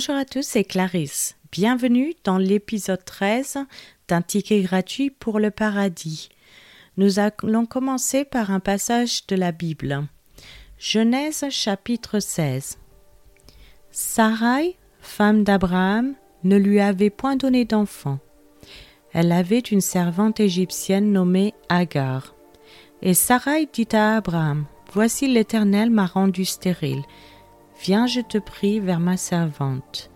Bonjour à tous, c'est Clarisse. Bienvenue dans l'épisode 13 d'un ticket gratuit pour le paradis. Nous allons commencer par un passage de la Bible. Genèse chapitre 16. Sarai, femme d'Abraham, ne lui avait point donné d'enfant. Elle avait une servante égyptienne nommée Agar. Et Sarai dit à Abraham, Voici l'Éternel m'a rendu stérile. Viens, je te prie, vers ma servante.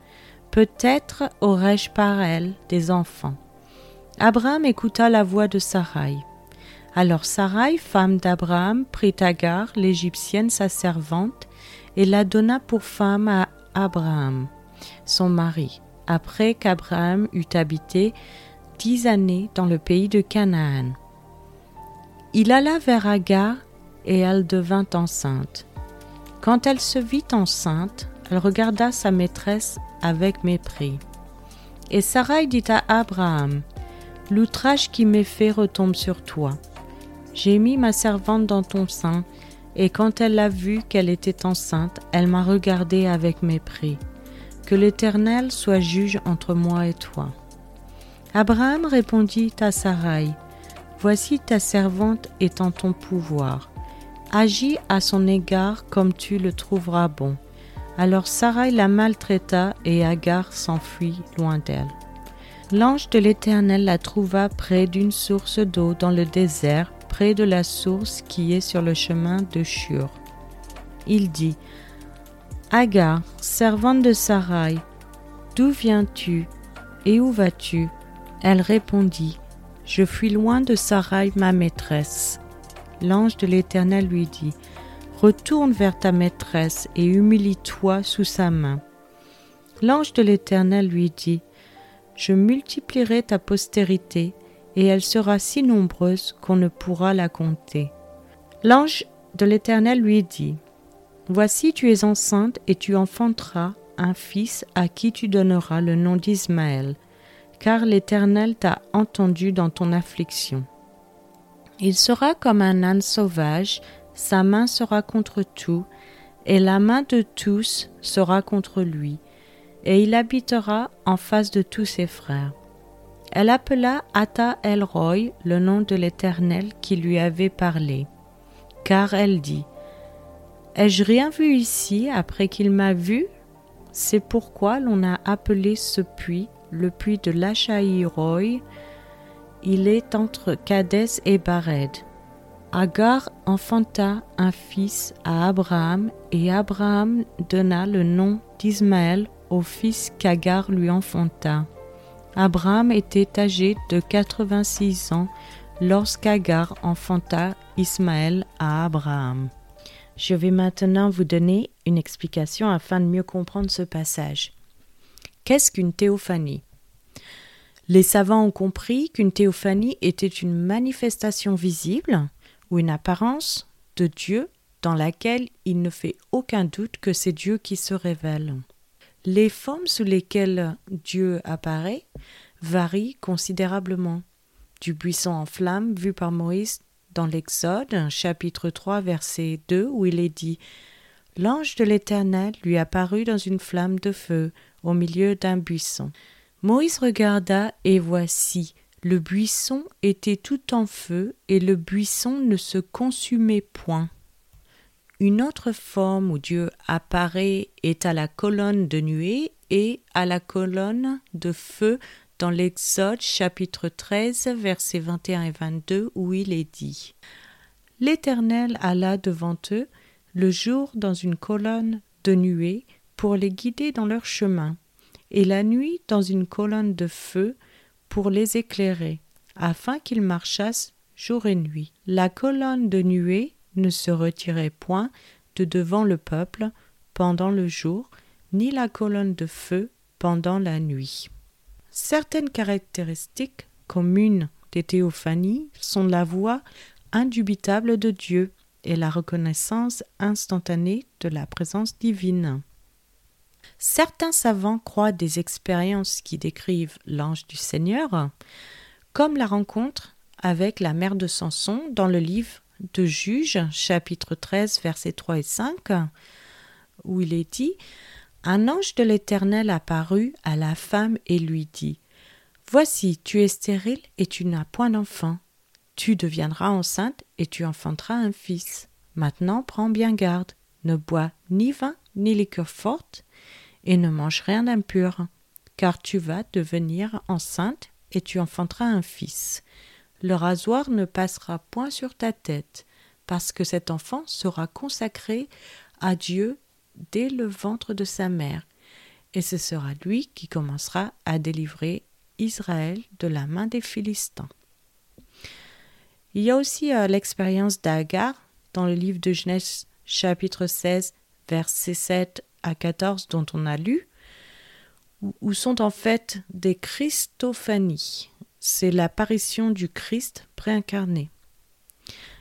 Peut-être aurais-je par elle des enfants. Abraham écouta la voix de Sarai. Alors Sarai, femme d'Abraham, prit Agar, l'Égyptienne, sa servante, et la donna pour femme à Abraham, son mari, après qu'Abraham eut habité dix années dans le pays de Canaan. Il alla vers Agar et elle devint enceinte. Quand elle se vit enceinte, elle regarda sa maîtresse avec mépris. Et Sarai dit à Abraham, L'outrage qui m'est fait retombe sur toi. J'ai mis ma servante dans ton sein, et quand elle a vu qu'elle était enceinte, elle m'a regardé avec mépris. Que l'Éternel soit juge entre moi et toi. Abraham répondit à Sarai, Voici ta servante est en ton pouvoir. Agis à son égard comme tu le trouveras bon. Alors Sarai la maltraita et Agar s'enfuit loin d'elle. L'ange de l'Éternel la trouva près d'une source d'eau dans le désert, près de la source qui est sur le chemin de Shur. Il dit Agar, servante de Sarai, d'où viens-tu et où vas-tu? Elle répondit Je fuis loin de Sarai, ma maîtresse. L'ange de l'Éternel lui dit Retourne vers ta maîtresse et humilie-toi sous sa main. L'ange de l'Éternel lui dit Je multiplierai ta postérité, et elle sera si nombreuse qu'on ne pourra la compter. L'ange de l'Éternel lui dit Voici, tu es enceinte et tu enfanteras un fils à qui tu donneras le nom d'Ismaël, car l'Éternel t'a entendu dans ton affliction. Il sera comme un âne sauvage, sa main sera contre tout, et la main de tous sera contre lui, et il habitera en face de tous ses frères. Elle appela Ata El Roy le nom de l'Éternel qui lui avait parlé, car elle dit Ai-je rien vu ici après qu'il m'a vu? C'est pourquoi l'on a appelé ce puits le puits de Roy. Il est entre Cadès et Bared. Agar enfanta un fils à Abraham, et Abraham donna le nom d'Ismaël au fils qu'Agar lui enfanta. Abraham était âgé de 86 ans lorsqu'Agar enfanta Ismaël à Abraham. Je vais maintenant vous donner une explication afin de mieux comprendre ce passage. Qu'est-ce qu'une théophanie? Les savants ont compris qu'une théophanie était une manifestation visible ou une apparence de Dieu dans laquelle il ne fait aucun doute que c'est Dieu qui se révèle. Les formes sous lesquelles Dieu apparaît varient considérablement. Du buisson en flammes vu par Moïse dans l'Exode, chapitre 3, verset 2, où il est dit L'ange de l'Éternel lui apparut dans une flamme de feu au milieu d'un buisson. Moïse regarda, et voici, le buisson était tout en feu, et le buisson ne se consumait point. Une autre forme où Dieu apparaît est à la colonne de nuée et à la colonne de feu dans l'Exode chapitre 13 versets 21 et 22 où il est dit. L'Éternel alla devant eux le jour dans une colonne de nuée pour les guider dans leur chemin, et la nuit dans une colonne de feu pour les éclairer, afin qu'ils marchassent jour et nuit. La colonne de nuée ne se retirait point de devant le peuple pendant le jour, ni la colonne de feu pendant la nuit. Certaines caractéristiques communes des théophanies sont la voix indubitable de Dieu et la reconnaissance instantanée de la présence divine. Certains savants croient des expériences qui décrivent l'ange du Seigneur, comme la rencontre avec la mère de Samson dans le livre de Juges, chapitre 13, versets 3 et 5, où il est dit Un ange de l'Éternel apparut à la femme et lui dit Voici, tu es stérile et tu n'as point d'enfant. Tu deviendras enceinte et tu enfanteras un fils. Maintenant prends bien garde, ne bois ni vin ni liqueur forte, et ne mange rien d'impur, car tu vas devenir enceinte et tu enfanteras un fils. Le rasoir ne passera point sur ta tête, parce que cet enfant sera consacré à Dieu dès le ventre de sa mère, et ce sera lui qui commencera à délivrer Israël de la main des Philistins. Il y a aussi euh, l'expérience d'Agar dans le livre de Genèse chapitre 16 versets 7 à 14 dont on a lu, où sont en fait des Christophanies. C'est l'apparition du Christ préincarné.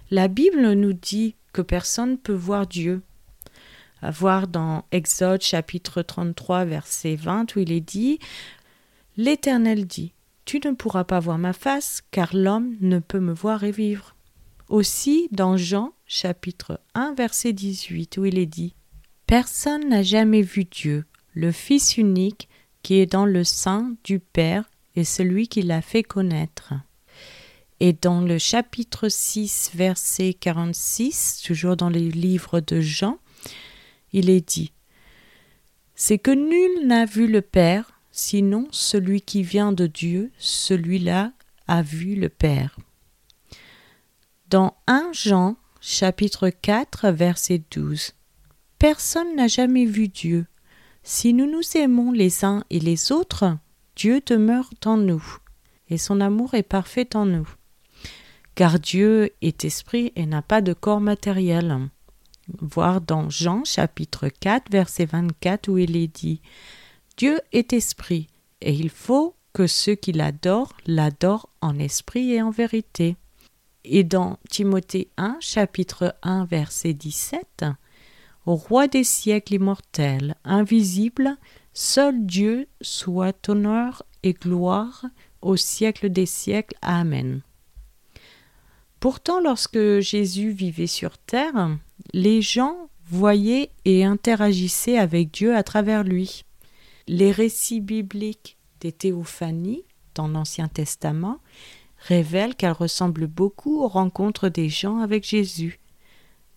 La Bible nous dit que personne ne peut voir Dieu. À voir dans Exode chapitre 33 verset 20 où il est dit L'Éternel dit Tu ne pourras pas voir ma face, car l'homme ne peut me voir et vivre. Aussi dans Jean chapitre 1 verset 18 où il est dit Personne n'a jamais vu Dieu, le Fils unique qui est dans le sein du Père et celui qui l'a fait connaître. Et dans le chapitre 6 verset 46, toujours dans les livres de Jean, il est dit C'est que nul n'a vu le Père, sinon celui qui vient de Dieu, celui-là a vu le Père. Dans 1 Jean, chapitre 4, verset 12, Personne n'a jamais vu Dieu. Si nous nous aimons les uns et les autres, Dieu demeure en nous, et son amour est parfait en nous. Car Dieu est esprit et n'a pas de corps matériel. Voir dans Jean chapitre 4 verset 24 où il est dit Dieu est esprit, et il faut que ceux qui l'adorent l'adorent en esprit et en vérité. Et dans Timothée 1, chapitre 1, verset 17, Roi des siècles immortels, invisible, seul Dieu soit honneur et gloire au siècle des siècles. Amen. Pourtant, lorsque Jésus vivait sur terre, les gens voyaient et interagissaient avec Dieu à travers lui. Les récits bibliques des théophanies dans l'Ancien Testament révèlent qu'elles ressemblent beaucoup aux rencontres des gens avec Jésus.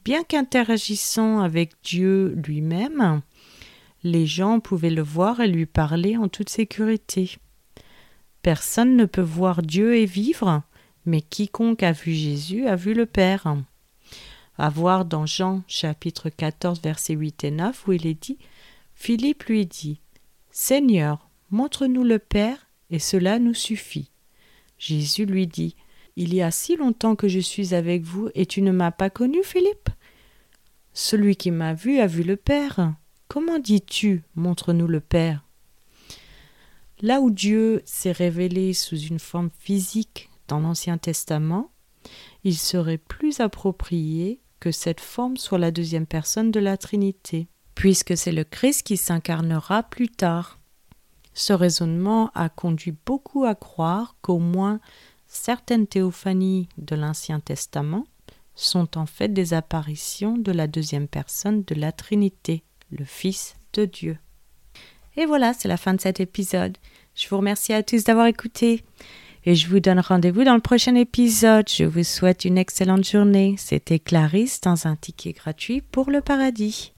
Bien qu'interagissant avec Dieu lui-même, les gens pouvaient le voir et lui parler en toute sécurité. Personne ne peut voir Dieu et vivre, mais quiconque a vu Jésus a vu le Père. À voir dans Jean chapitre 14 versets 8 et 9 où il est dit Philippe lui dit Seigneur, montre-nous le Père, et cela nous suffit. Jésus lui dit Il y a si longtemps que je suis avec vous, et tu ne m'as pas connu, Philippe? Celui qui m'a vu a vu le Père. Comment dis-tu Montre-nous le Père? Là où Dieu s'est révélé sous une forme physique dans l'Ancien Testament, il serait plus approprié que cette forme soit la deuxième personne de la Trinité puisque c'est le Christ qui s'incarnera plus tard. Ce raisonnement a conduit beaucoup à croire qu'au moins certaines théophanies de l'Ancien Testament sont en fait des apparitions de la deuxième personne de la Trinité, le Fils de Dieu. Et voilà, c'est la fin de cet épisode. Je vous remercie à tous d'avoir écouté et je vous donne rendez-vous dans le prochain épisode. Je vous souhaite une excellente journée. C'était Clarisse dans un ticket gratuit pour le paradis.